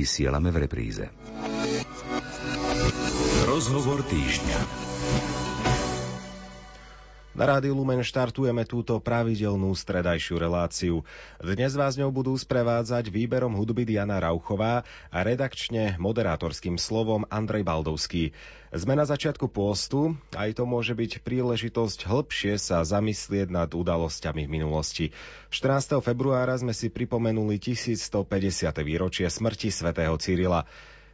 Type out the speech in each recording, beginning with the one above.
vysielame v repríze. Rozhovor týždňa. Na Rádiu Lumen štartujeme túto pravidelnú stredajšiu reláciu. Dnes vás ňou budú sprevádzať výberom hudby Diana Rauchová a redakčne moderátorským slovom Andrej Baldovský. Sme na začiatku pôstu, aj to môže byť príležitosť hĺbšie sa zamyslieť nad udalosťami v minulosti. 14. februára sme si pripomenuli 1150. výročie smrti svätého Cyrila.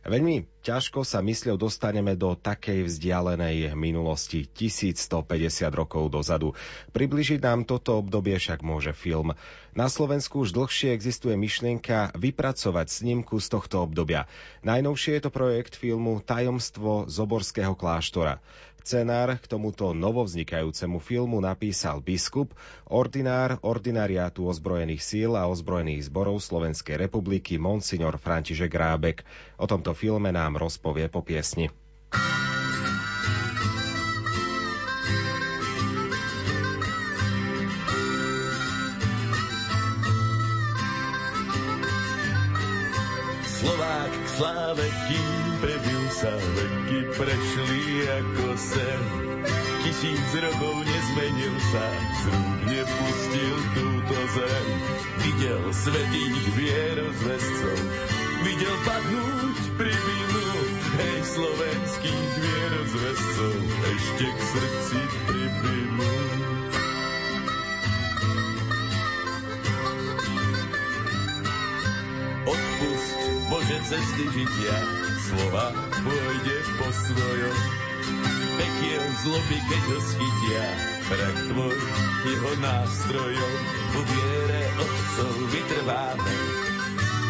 Veľmi ťažko sa mysľou dostaneme do takej vzdialenej minulosti 1150 rokov dozadu. Približiť nám toto obdobie však môže film. Na Slovensku už dlhšie existuje myšlienka vypracovať snímku z tohto obdobia. Najnovšie je to projekt filmu Tajomstvo Zoborského kláštora. Scenár k tomuto novovznikajúcemu filmu napísal biskup, ordinár ordinariátu ozbrojených síl a ozbrojených zborov Slovenskej republiky Monsignor František Rábek. O tomto filme nám rozpovie po piesni. Slovák k sláve, kým prebil sa, veky prešli ako sen. Tisíc rokov nezmenil sa, z rúk nepustil túto zem. Videl svetých vierozvescov, videl padnúť pri vinu, hej slovenských vierozvescov, ešte k srdci pripinú. Odpust Bože cesty žitia, slova pôjde po svojom. Pekiel zloby, keď ho schytia, prak tvoj jeho nástrojom. Po viere otcov vytrváme,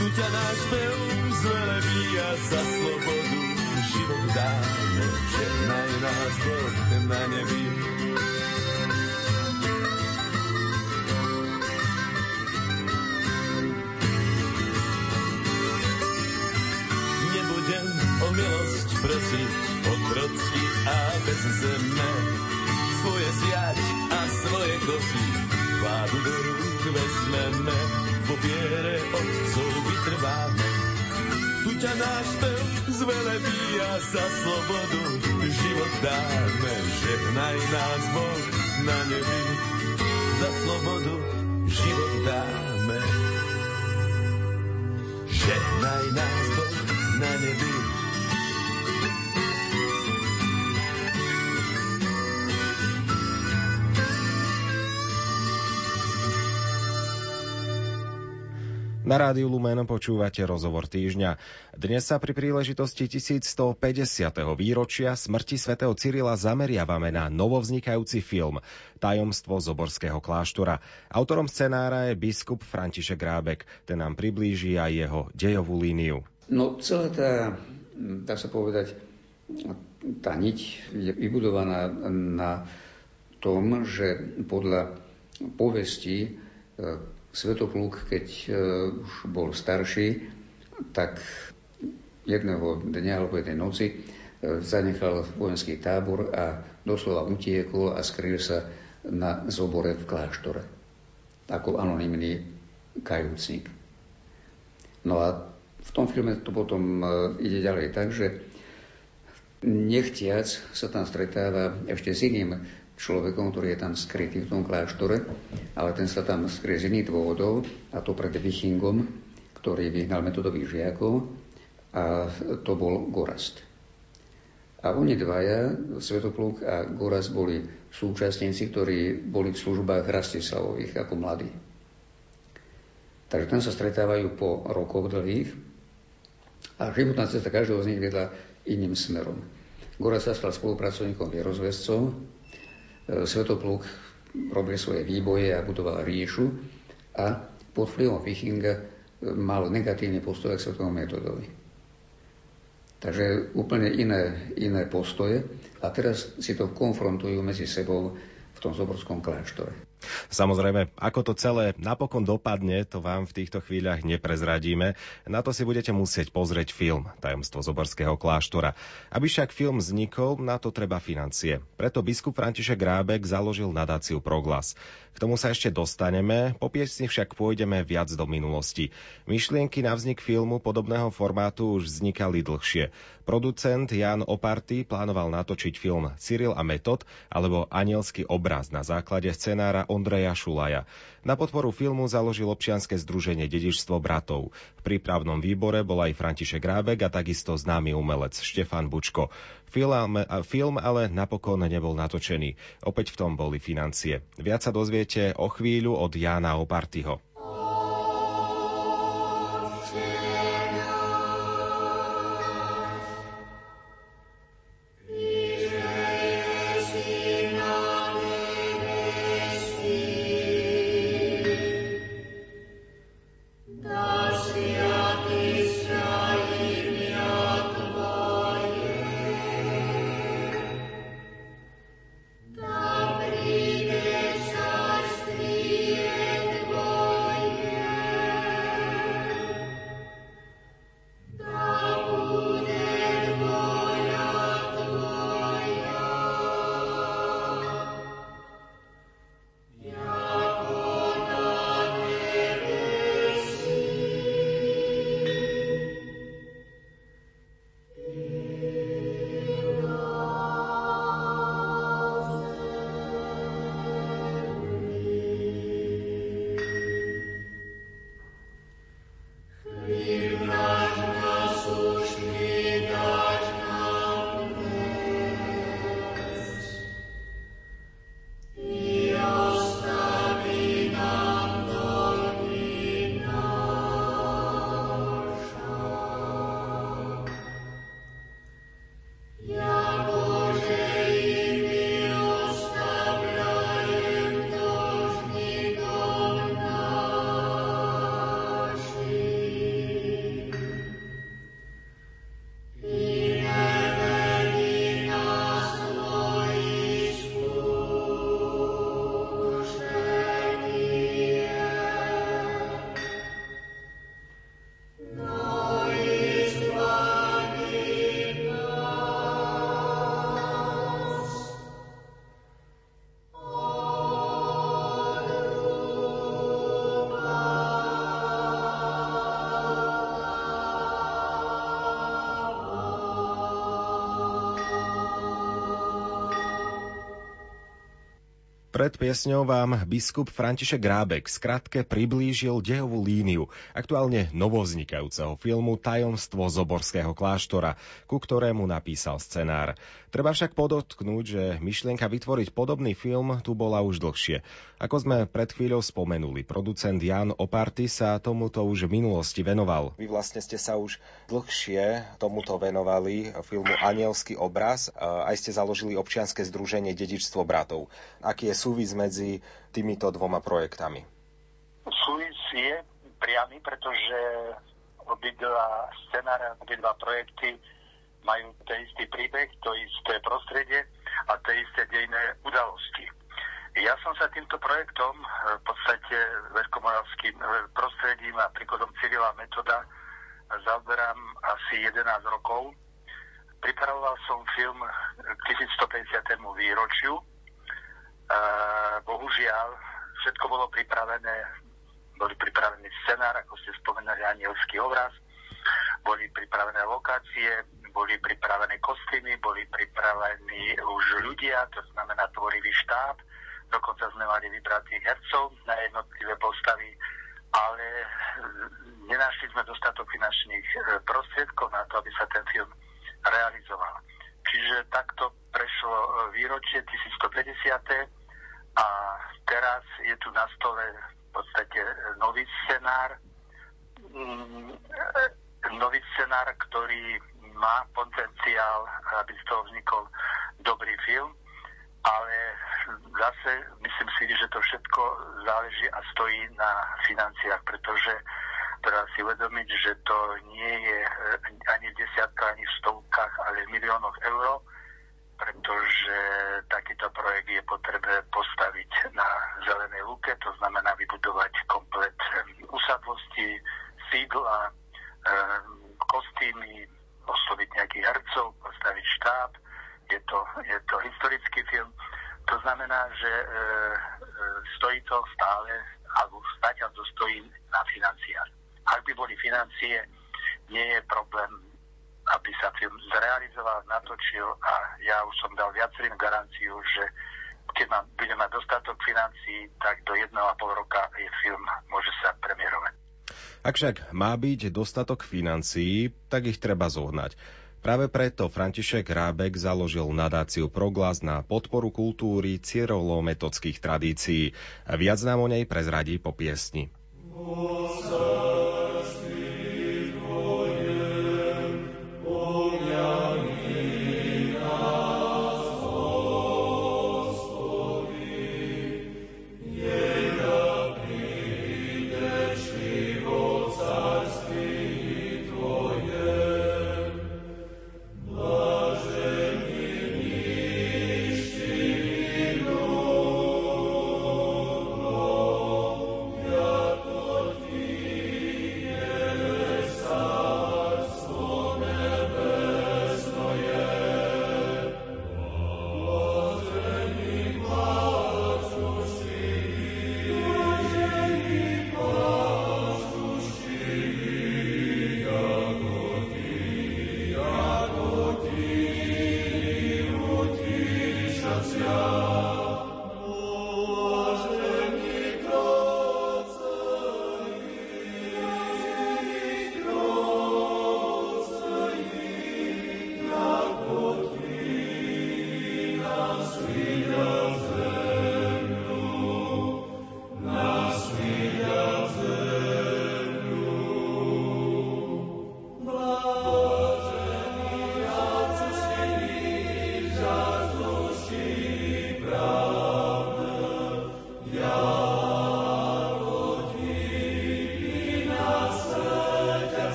tu ťa náš pev zvelebí a za slobodu život dáme. Žehnaj nás Boh na nebi. Nebudem o milosť prosiť, otrocky a bez zeme. Svoje siať a svoje kozy, vládu do rúk vezmeme, po viere otcov vytrváme. Tu ťa náš pev zvelebí a za slobodu život dáme. Žehnaj nás Boh na nebi, za slobodu život dáme. Žehnaj nás Boh na nebi. Na rádiu Lumen počúvate rozhovor týždňa. Dnes sa pri príležitosti 1150. výročia smrti svätého Cyrila zameriavame na novovznikajúci film Tajomstvo Zoborského kláštora. Autorom scenára je biskup František Rábek. Ten nám priblíži aj jeho dejovú líniu. No celá tá, dá sa povedať, tá niť je vybudovaná na tom, že podľa povesti Svetopluk, keď uh, už bol starší, tak jedného dňa alebo jednej noci uh, zanechal vojenský tábor a doslova utiekol a skryl sa na zobore v kláštore ako anonimný kajúcnik. No a v tom filme to potom uh, ide ďalej tak, že nechtiac sa tam stretáva ešte s iným človekom, ktorý je tam skrytý v tom kláštore, ale ten sa tam skrie z iných dôvodov, a to pred Vichingom, ktorý vyhnal metodových žiakov, a to bol Gorast. A oni dvaja, Svetopluk a Gorast, boli súčasníci, ktorí boli v službách Rastislavových ako mladí. Takže tam sa stretávajú po rokoch dlhých a životná cesta každého z nich vedla iným smerom. Gorast sa stal spolupracovníkom vierozvescov, Svetopluk robil svoje výboje a budoval ríšu a pod vplyvom Fichinga mal negatívny postoj k svetovom metodovi. Takže úplne iné, iné postoje a teraz si to konfrontujú medzi sebou v tom Zoborskom kláštore. Samozrejme, ako to celé napokon dopadne, to vám v týchto chvíľach neprezradíme. Na to si budete musieť pozrieť film Tajomstvo Zoborského kláštora. Aby však film vznikol, na to treba financie. Preto biskup František Grábek založil nadáciu Proglas. K tomu sa ešte dostaneme, po piesni však pôjdeme viac do minulosti. Myšlienky na vznik filmu podobného formátu už vznikali dlhšie. Producent Jan Oparty plánoval natočiť film Cyril a Metod alebo Anielský obraz na základe scenára Ondreja Šulaja. Na podporu filmu založil občianske združenie Dedičstvo bratov. V prípravnom výbore bol aj František Rábek a takisto známy umelec Štefan Bučko. Film, film ale napokon nebol natočený. Opäť v tom boli financie. Viac sa dozviete o chvíľu od Jána Opartyho. Pred piesňou vám biskup František Grábek skratke priblížil dejovú líniu aktuálne novovznikajúceho filmu Tajomstvo Zoborského kláštora, ku ktorému napísal scenár. Treba však podotknúť, že myšlienka vytvoriť podobný film tu bola už dlhšie. Ako sme pred chvíľou spomenuli, producent Jan Oparty sa tomuto už v minulosti venoval. Vy vlastne ste sa už dlhšie tomuto venovali filmu Anielský obraz, aj ste založili občianske združenie Dedičstvo bratov. Aký je súvis medzi týmito dvoma projektami? Súvis je priamy, pretože obidva scenáre, obidva projekty majú ten istý príbeh, to isté prostredie a tie isté dejné udalosti. Ja som sa týmto projektom v podstate veľkomoravským eh, prostredím a príkladom Cyrila Metoda zaoberám asi 11 rokov. Pripravoval som film k 1150. výročiu bohužiaľ, všetko bolo pripravené, boli pripravený scenár, ako ste spomenuli, anielský obraz, boli pripravené lokácie, boli pripravené kostýmy, boli pripravení už ľudia, to znamená tvorivý štáb, dokonca sme mali vybratých hercov na jednotlivé postavy, ale nenašli sme dostatok finančných e, prostriedkov na to, aby sa ten film realizoval. Čiže takto prešlo e, výročie 1150 a teraz je tu na stole v podstate nový scenár, mm, nový scenár, ktorý má potenciál, aby z toho vznikol dobrý film, ale zase myslím si, že to všetko záleží a stojí na financiách, pretože treba si uvedomiť, že to nie je ani v desiatkách, ani v stovkách, ale v miliónoch eur pretože takýto projekt je potrebné postaviť na zelenej to znamená vybudovať komplet usadlosti, sídla, kostýmy, osloviť nejakých hercov, postaviť štáb. Je to, je to historický film. To znamená, že e, e, stojí to stále, alebo zatiaľ to stojí na financiách. Ak by boli financie, nie je problém, aby sa film zrealizoval, natočil a ja už som dal viacerým garanciu, že keď mám, budem mať dostatok financií, tak do jedného a pol roka je film môže sa premiérovať. Ak však má byť dostatok financií, tak ich treba zohnať. Práve preto František Rábek založil nadáciu Proglas na podporu kultúry cierovlo-metodských tradícií. Viac nám o nej prezradí po piesni. Musa.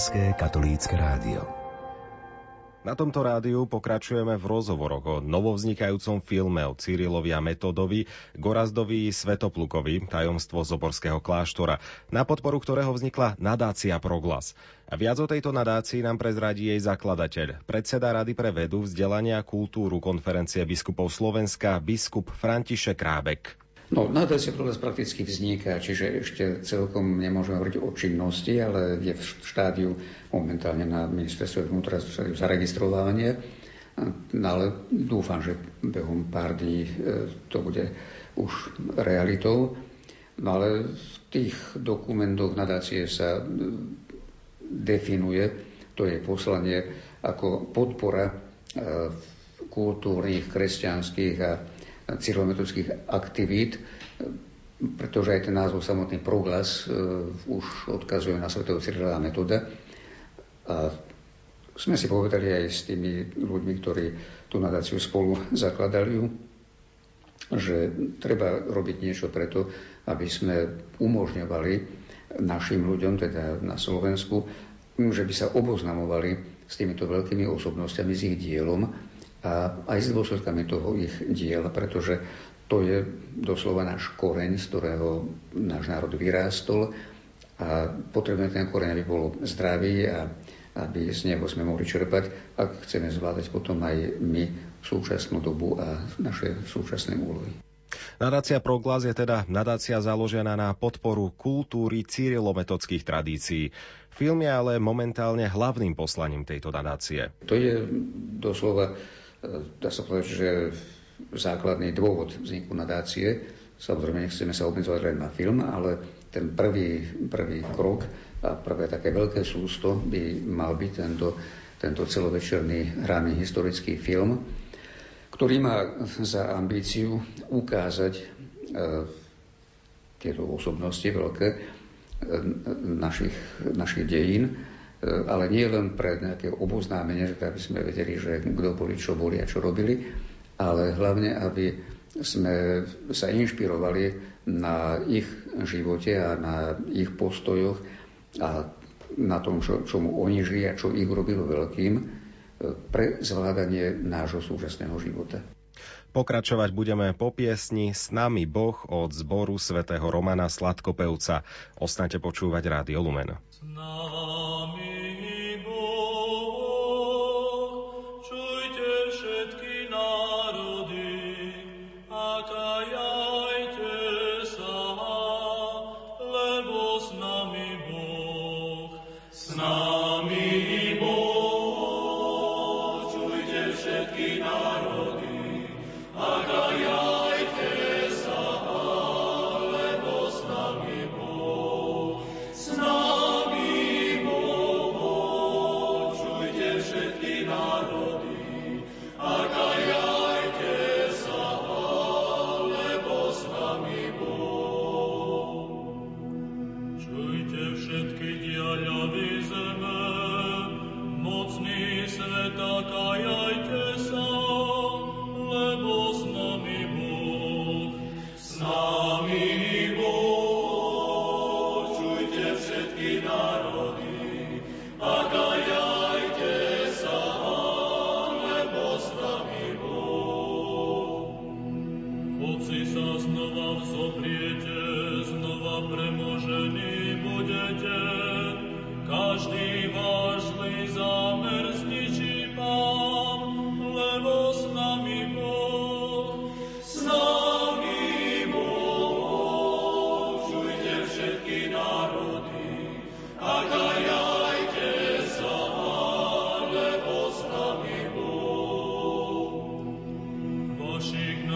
Slovenské katolícke rádio. Na tomto rádiu pokračujeme v rozhovoroch o novovznikajúcom filme o Cyrilovi a Metodovi, Gorazdovi Svetoplukovi, tajomstvo Zoborského kláštora, na podporu ktorého vznikla nadácia Proglas. A viac o tejto nadácii nám prezradí jej zakladateľ, predseda Rady pre vedu, vzdelania a kultúru konferencie biskupov Slovenska, biskup František Rábek. No, nadácia Progres prakticky vzniká, čiže ešte celkom nemôžeme hovoriť o činnosti, ale je v štádiu momentálne na ministerstve vnútra. No, ale dúfam, že behom pár dní e, to bude už realitou. No ale v tých dokumentoch nadácie sa definuje to je poslanie ako podpora kultúrnych, kresťanských a cieľometodických aktivít, pretože aj ten názov samotný proglas už odkazuje na svetovú cieľová metóda. A sme si povedali aj s tými ľuďmi, ktorí tú nadáciu spolu zakladali že treba robiť niečo preto, aby sme umožňovali našim ľuďom, teda na Slovensku, že by sa oboznamovali s týmito veľkými osobnostiami, s ich dielom a aj s dôsledkami toho ich diela, pretože to je doslova náš koreň, z ktorého náš národ vyrástol a potrebujeme ten koreň, aby bol zdravý a aby z neho sme mohli čerpať, ak chceme zvládať potom aj my súčasnú dobu a naše súčasné úlohy. Nadácia Proglas je teda nadácia založená na podporu kultúry cyrilometodských tradícií. Film je ale momentálne hlavným poslaním tejto nadácie. To je doslova, dá sa povedať, že základný dôvod vzniku nadácie. Samozrejme, nechceme sa obmedzovať len na film, ale ten prvý, prvý krok a prvé také veľké sústo by mal byť tento, tento celovečerný hraný historický film, ktorý má za ambíciu ukázať e, tieto osobnosti veľké e, našich, našich dejín, ale nie len pre nejaké oboznámenie, aby sme vedeli, že kto boli, čo boli a čo robili, ale hlavne, aby sme sa inšpirovali na ich živote a na ich postojoch a na tom, čo, čomu oni žijú a čo ich robilo veľkým, pre zvládanie nášho súčasného života. Pokračovať budeme po piesni S nami Boh od zboru svätého Romana Sladkopevca. Osnate počúvať Rádio Lumen. S nami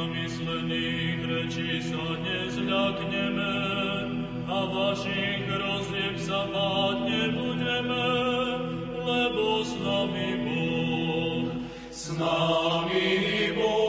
zlomyslených rečí sa nezľakneme a vašich hrozieb sa báť nebudeme, lebo s nami Boh, s nami Boh.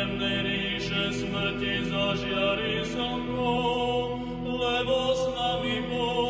temné ríše smrti zažiari slnko, lebo s nami Boh.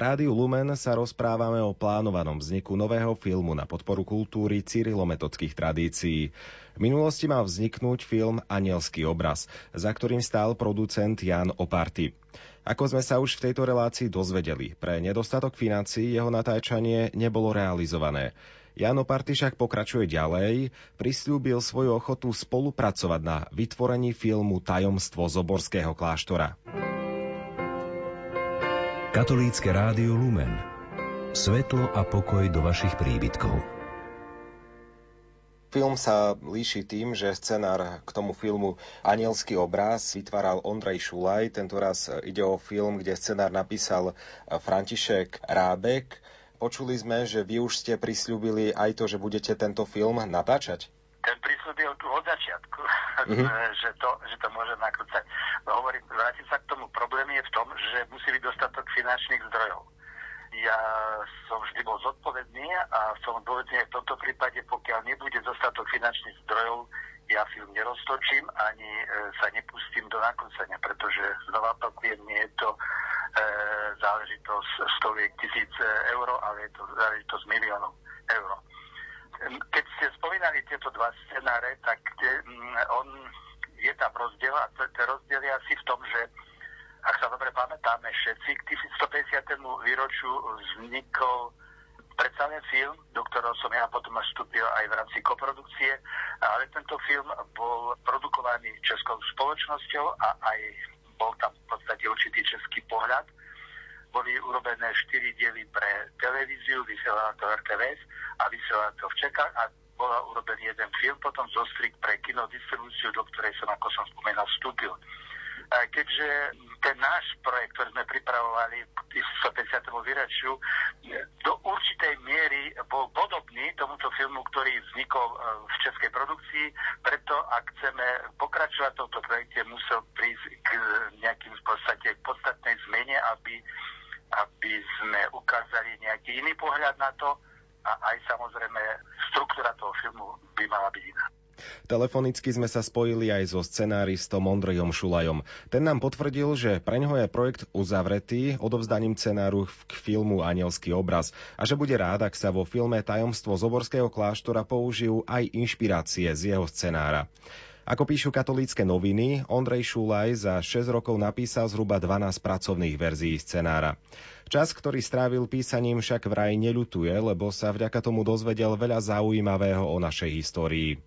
Rádiu Lumen sa rozprávame o plánovanom vzniku nového filmu na podporu kultúry cyrilometodských tradícií. V minulosti mal vzniknúť film Anielský obraz, za ktorým stál producent Jan Oparty. Ako sme sa už v tejto relácii dozvedeli, pre nedostatok financií jeho natáčanie nebolo realizované. Jan Party však pokračuje ďalej, prislúbil svoju ochotu spolupracovať na vytvorení filmu Tajomstvo Zoborského kláštora. Katolícke rádio Lumen. Svetlo a pokoj do vašich príbytkov. Film sa líši tým, že scenár k tomu filmu Anielský obraz vytváral Ondrej Šulaj. Tento raz ide o film, kde scenár napísal František Rábek. Počuli sme, že vy už ste prisľúbili aj to, že budete tento film natáčať. Ten prisľúbil tu od začiatku, mm-hmm. že, to, že to môže nakrúcať. No, hovorím, vrátim sa k tomu. Problém je v tom, musí byť dostatok finančných zdrojov ja som vždy bol zodpovedný a som zodpovedný v tomto prípade, pokiaľ nebude dostatok finančných zdrojov, ja film neroztočím ani e, sa nepustím do nakrúcania, pretože znova opakujem, nie je to e, záležitosť stoviek tisíc eur, ale je to záležitosť miliónov eur. Keď ste spomínali tieto dva scenáre, tak te, on je tam rozdiel a ten rozdiel je asi v tom, že ak sa dobre pamätáme všetci, k 1150. výročiu vznikol predsa len film, do ktorého som ja potom vstúpil aj v rámci koprodukcie, ale tento film bol produkovaný českou spoločnosťou a aj bol tam v podstate určitý český pohľad. Boli urobené štyri diely pre televíziu, vysielala to RTVS a vysielala to v Čekách a bola urobený jeden film, potom zostrik pre kinodistribúciu, do ktorej som, ako som spomenal, vstúpil keďže ten náš projekt, ktorý sme pripravovali k 150. výročiu, do určitej miery bol podobný tomuto filmu, ktorý vznikol e, v českej produkcii, preto ak chceme pokračovať v tomto projekte, musel prísť k nejakým v podstate podstatnej zmene, aby, aby sme ukázali nejaký iný pohľad na to a aj samozrejme štruktúra toho filmu by mala byť iná. Telefonicky sme sa spojili aj so scenáristom Ondrejom Šulajom. Ten nám potvrdil, že pre ňoho je projekt uzavretý odovzdaním scenáru k filmu Anielský obraz a že bude rád, ak sa vo filme Tajomstvo z Oborského kláštora použijú aj inšpirácie z jeho scenára. Ako píšu katolícke noviny, Ondrej Šulaj za 6 rokov napísal zhruba 12 pracovných verzií scenára. Čas, ktorý strávil písaním, však vraj neľutuje, lebo sa vďaka tomu dozvedel veľa zaujímavého o našej histórii.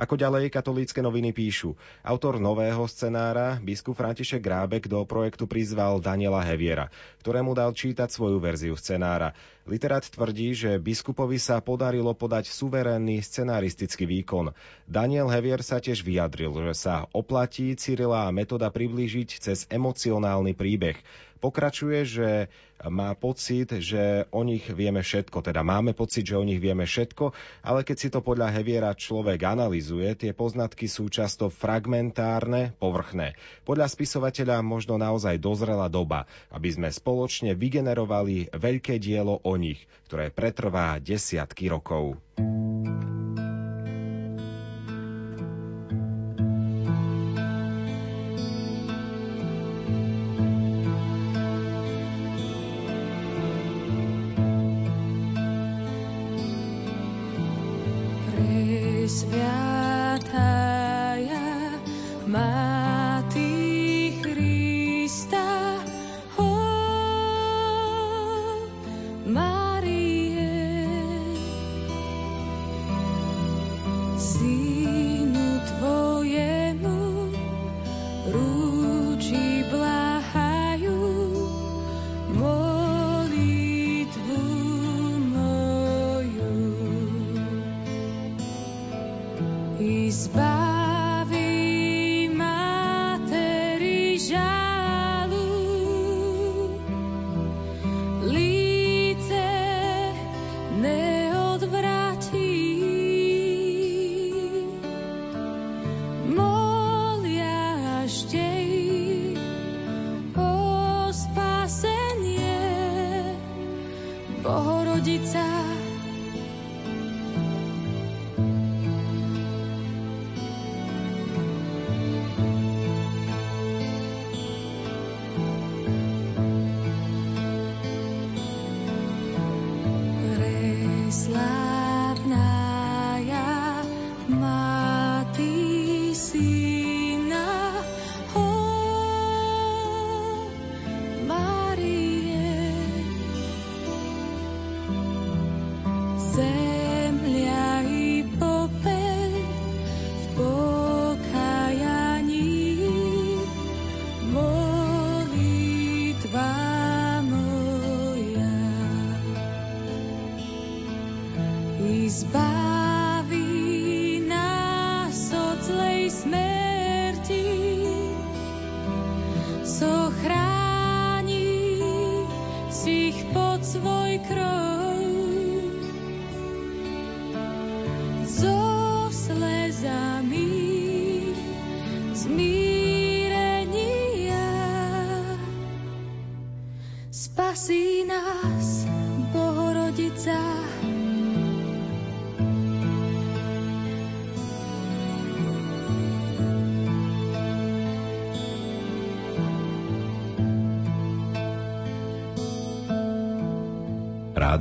Ako ďalej katolícke noviny píšu, autor nového scenára, biskup František Grábek, do projektu prizval Daniela Heviera, ktorému dal čítať svoju verziu scenára. Literát tvrdí, že biskupovi sa podarilo podať suverénny scenaristický výkon. Daniel Hevier sa tiež vyjadril, že sa oplatí Cyrila a metoda priblížiť cez emocionálny príbeh. Pokračuje, že má pocit, že o nich vieme všetko, teda máme pocit, že o nich vieme všetko, ale keď si to podľa Heviera človek analizuje, tie poznatky sú často fragmentárne, povrchné. Podľa spisovateľa možno naozaj dozrela doba, aby sme spoločne vygenerovali veľké dielo o nich, ktoré pretrvá desiatky rokov.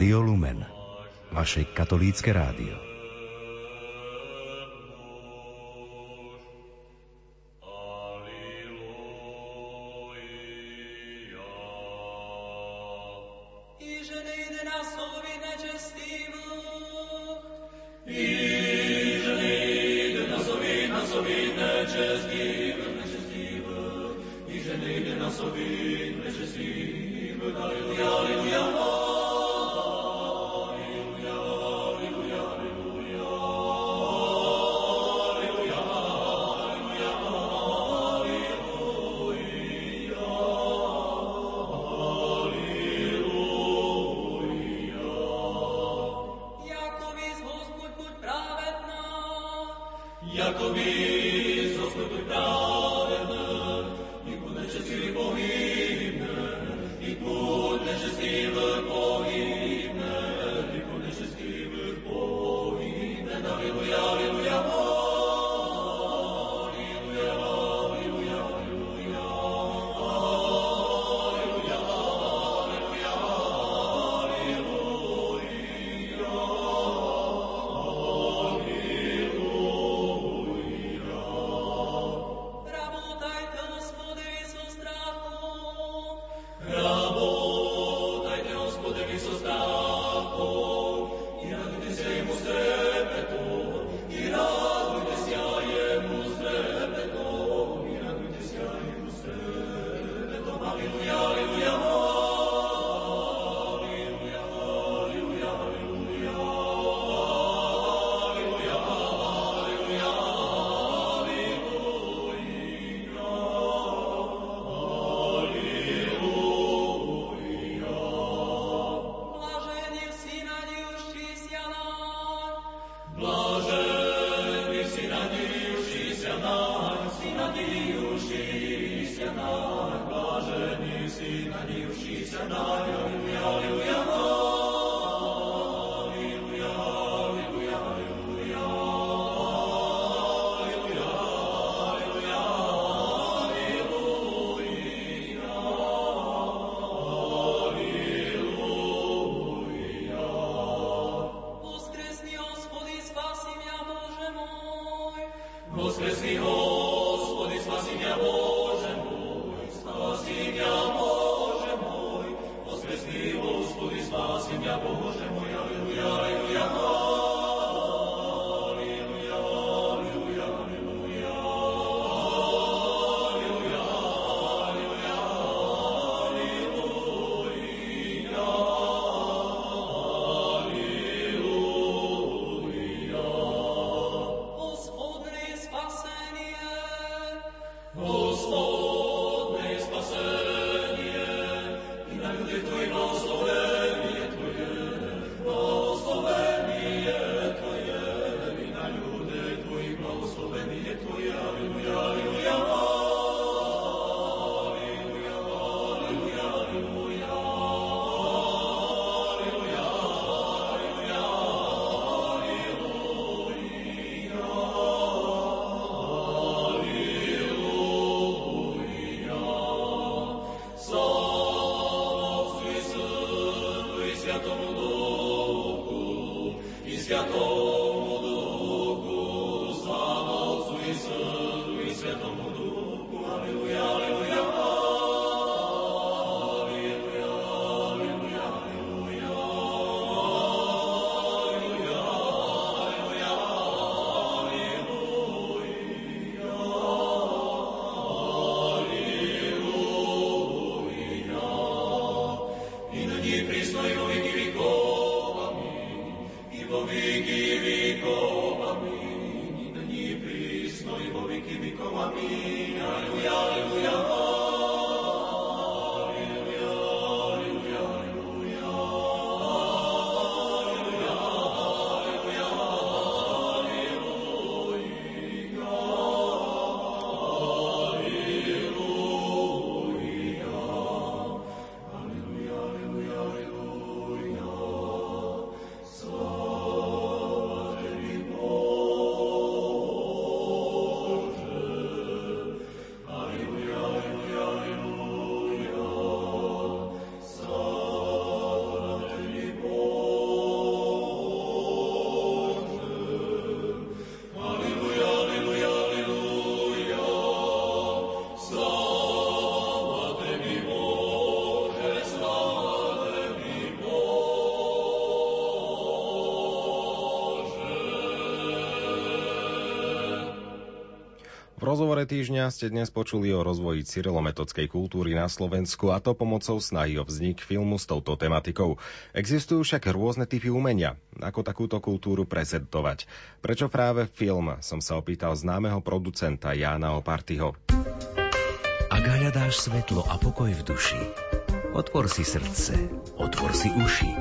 Rádio Lumen, vaše katolícke rádio. Alleluia, alleluia, alleluia. Aleluya. Týždňa ste dnes počuli o rozvoji cyrilometodskej kultúry na Slovensku a to pomocou snahy o vznik filmu s touto tematikou. Existujú však rôzne typy umenia, ako takúto kultúru prezentovať. Prečo práve film, som sa opýtal známeho producenta Jána Opartyho. Ak hľadáš svetlo a pokoj v duši, otvor si srdce, otvor si uši.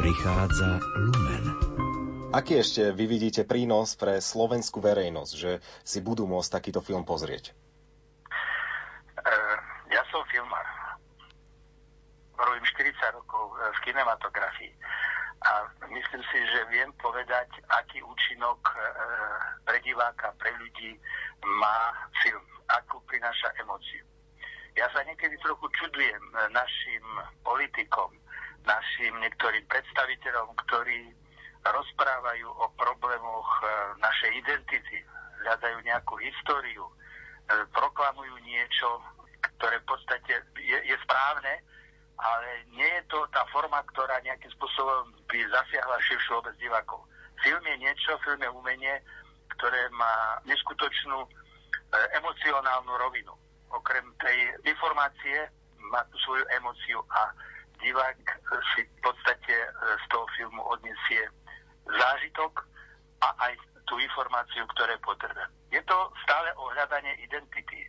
Prichádza Lumen. Aký ešte vy vidíte prínos pre slovenskú verejnosť, že si budú môcť takýto film pozrieť? Uh, ja som filmár. Robím 40 rokov v kinematografii a myslím si, že viem povedať, aký účinok uh, pre diváka, pre ľudí má film, akú prináša emóciu. Ja sa niekedy trochu čudujem našim politikom, našim niektorým predstaviteľom, ktorí rozprávajú o problémoch e, našej identity, hľadajú nejakú históriu, e, proklamujú niečo, ktoré v podstate je, je správne, ale nie je to tá forma, ktorá nejakým spôsobom by zasiahla širšiu obec divákov. Film je niečo, film je umenie, ktoré má neskutočnú e, emocionálnu rovinu. Okrem tej informácie má tú svoju emóciu a divák si v podstate z toho filmu odniesie zážitok a aj tú informáciu, ktoré potrebuje. Je to stále o hľadanie identity.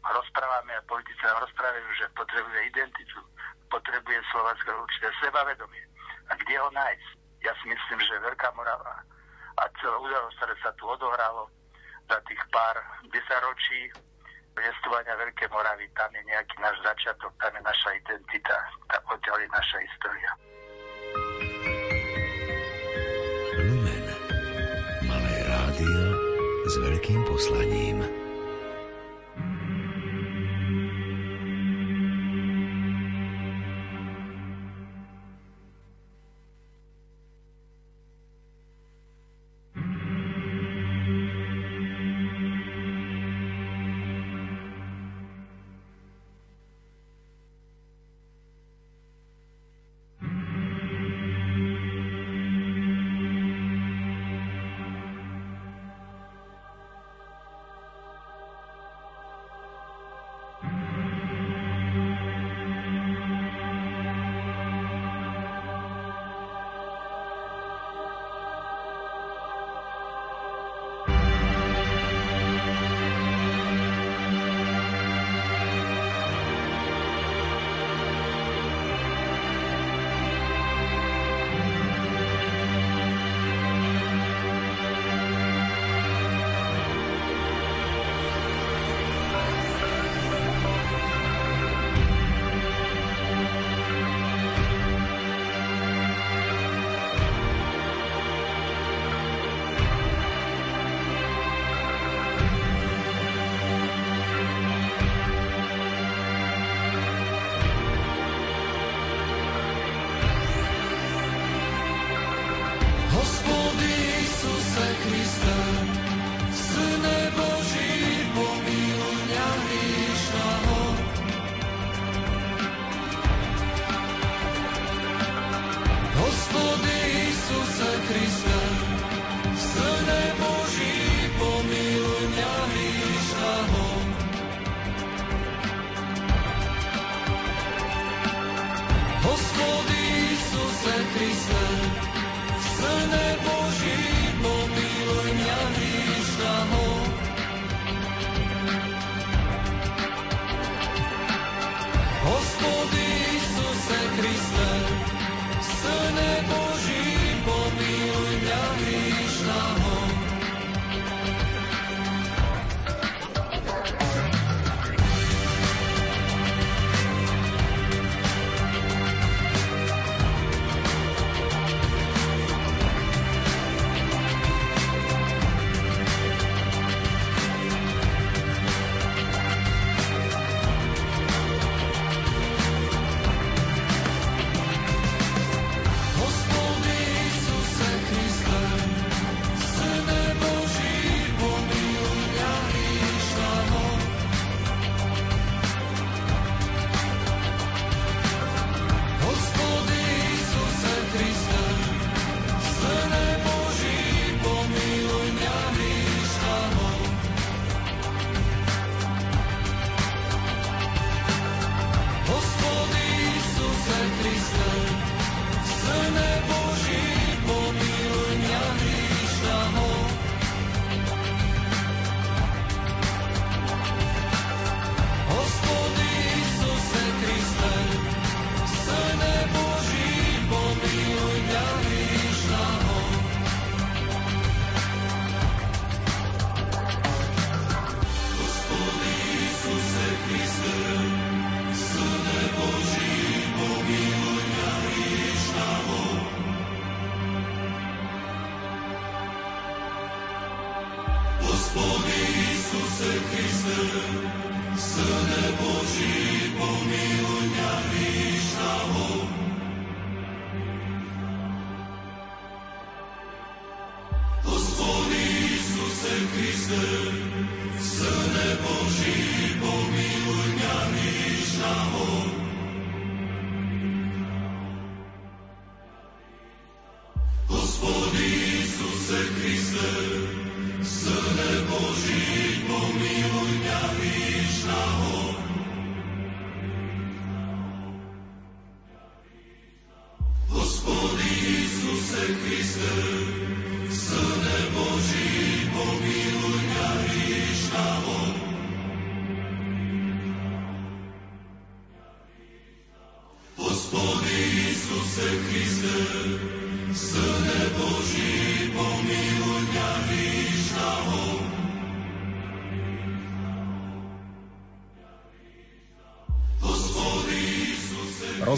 Rozprávame a politici nám rozprávajú, že potrebuje identitu, potrebuje Slovensko určité sebavedomie. A kde ho nájsť? Ja si myslím, že Veľká Morava a celé udalosť, ktoré sa tu odohralo za tých pár desaročí investovania Veľké Moravy, tam je nejaký náš začiatok, tam je naša identita, tam odtiaľ je naša história. Rádio s veľkým poslaním.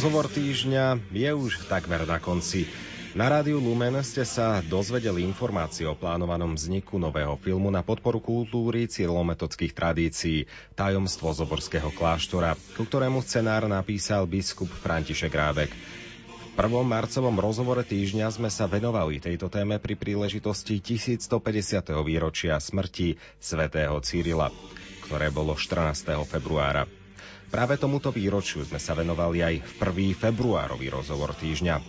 Rozhovor týždňa je už takmer na konci. Na rádiu Lumen ste sa dozvedeli informácie o plánovanom vzniku nového filmu na podporu kultúry cieľometodských tradícií Tajomstvo Zoborského kláštora, ku ktorému scenár napísal biskup František Rábek. Prvom marcovom rozhovore týždňa sme sa venovali tejto téme pri príležitosti 1150. výročia smrti svätého Cyrila, ktoré bolo 14. februára. Práve tomuto výročiu sme sa venovali aj v prvý februárový rozhovor týždňa.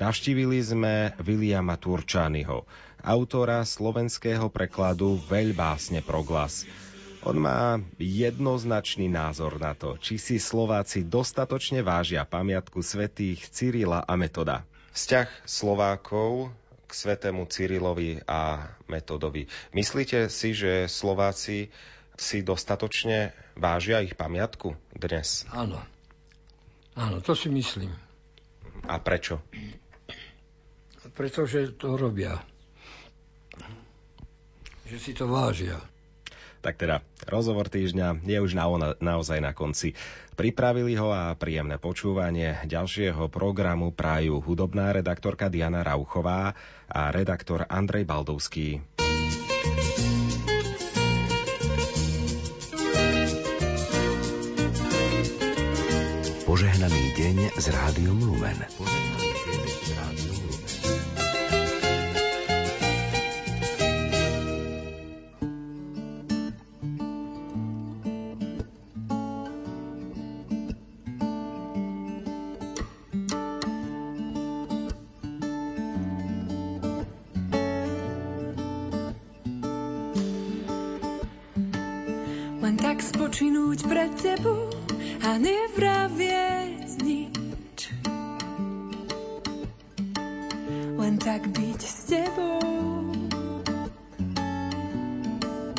Navštívili sme Viliama Turčányho, autora slovenského prekladu Veľbásne pro glas. On má jednoznačný názor na to, či si Slováci dostatočne vážia pamiatku svetých Cyrila a Metoda. Vzťah Slovákov k svetému Cyrilovi a Metodovi. Myslíte si, že Slováci si dostatočne vážia ich pamiatku dnes? Áno. Áno, to si myslím. A prečo? Pretože to robia. Že si to vážia. Tak teda, rozhovor týždňa je už na, naozaj na konci. Pripravili ho a príjemné počúvanie ďalšieho programu prajú hudobná redaktorka Diana Rauchová a redaktor Andrej Baldovský. Požehnaný deň z Rádiom Lumen. Len